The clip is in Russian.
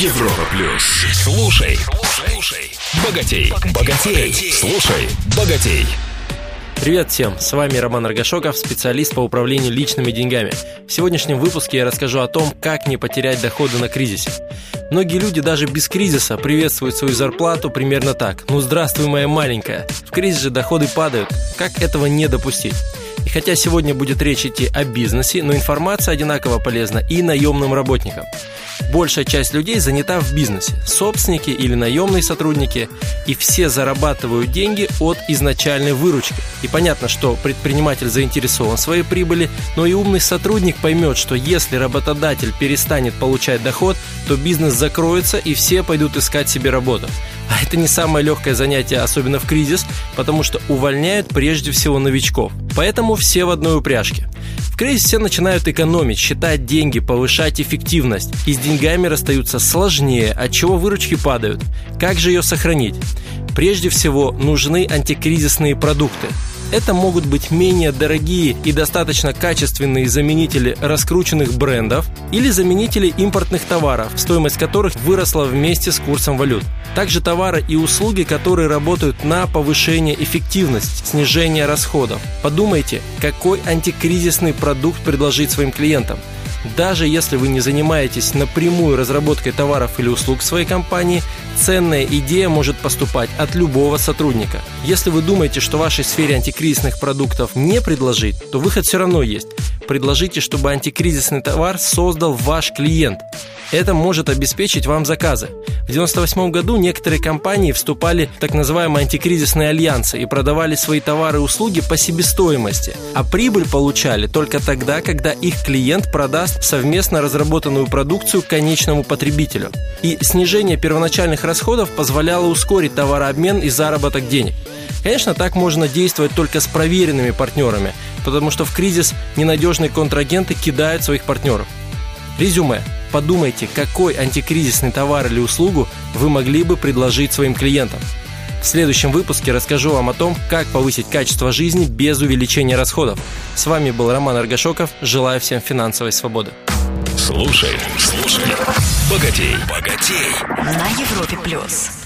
Европа плюс. Слушай, слушай, богатей, богатей, слушай, богатей. Привет всем, с вами Роман Аргашоков, специалист по управлению личными деньгами. В сегодняшнем выпуске я расскажу о том, как не потерять доходы на кризисе. Многие люди даже без кризиса приветствуют свою зарплату примерно так. Ну здравствуй, моя маленькая. В кризис же доходы падают. Как этого не допустить? И хотя сегодня будет речь идти о бизнесе, но информация одинаково полезна и наемным работникам. Большая часть людей занята в бизнесе, собственники или наемные сотрудники, и все зарабатывают деньги от изначальной выручки. И понятно, что предприниматель заинтересован в своей прибыли, но и умный сотрудник поймет, что если работодатель перестанет получать доход, то бизнес закроется и все пойдут искать себе работу. А это не самое легкое занятие, особенно в кризис, потому что увольняют прежде всего новичков. Поэтому все в одной упряжке. В кризис все начинают экономить, считать деньги, повышать эффективность. И с деньгами расстаются сложнее, от чего выручки падают. Как же ее сохранить? Прежде всего, нужны антикризисные продукты. Это могут быть менее дорогие и достаточно качественные заменители раскрученных брендов или заменители импортных товаров, стоимость которых выросла вместе с курсом валют. Также товары и услуги, которые работают на повышение эффективности, снижение расходов. Подумайте, какой антикризисный продукт предложить своим клиентам – даже если вы не занимаетесь напрямую разработкой товаров или услуг своей компании, ценная идея может поступать от любого сотрудника. Если вы думаете, что в вашей сфере антикризисных продуктов не предложить, то выход все равно есть. Предложите, чтобы антикризисный товар создал ваш клиент. Это может обеспечить вам заказы. В 1998 году некоторые компании вступали в так называемые антикризисные альянсы и продавали свои товары и услуги по себестоимости, а прибыль получали только тогда, когда их клиент продаст совместно разработанную продукцию конечному потребителю. И снижение первоначальных расходов позволяло ускорить товарообмен и заработок денег. Конечно, так можно действовать только с проверенными партнерами, потому что в кризис ненадежные контрагенты кидают своих партнеров. Резюме. Подумайте, какой антикризисный товар или услугу вы могли бы предложить своим клиентам. В следующем выпуске расскажу вам о том, как повысить качество жизни без увеличения расходов. С вами был Роман Аргашоков. Желаю всем финансовой свободы. Слушай, слушай, богатей, богатей. На Европе плюс.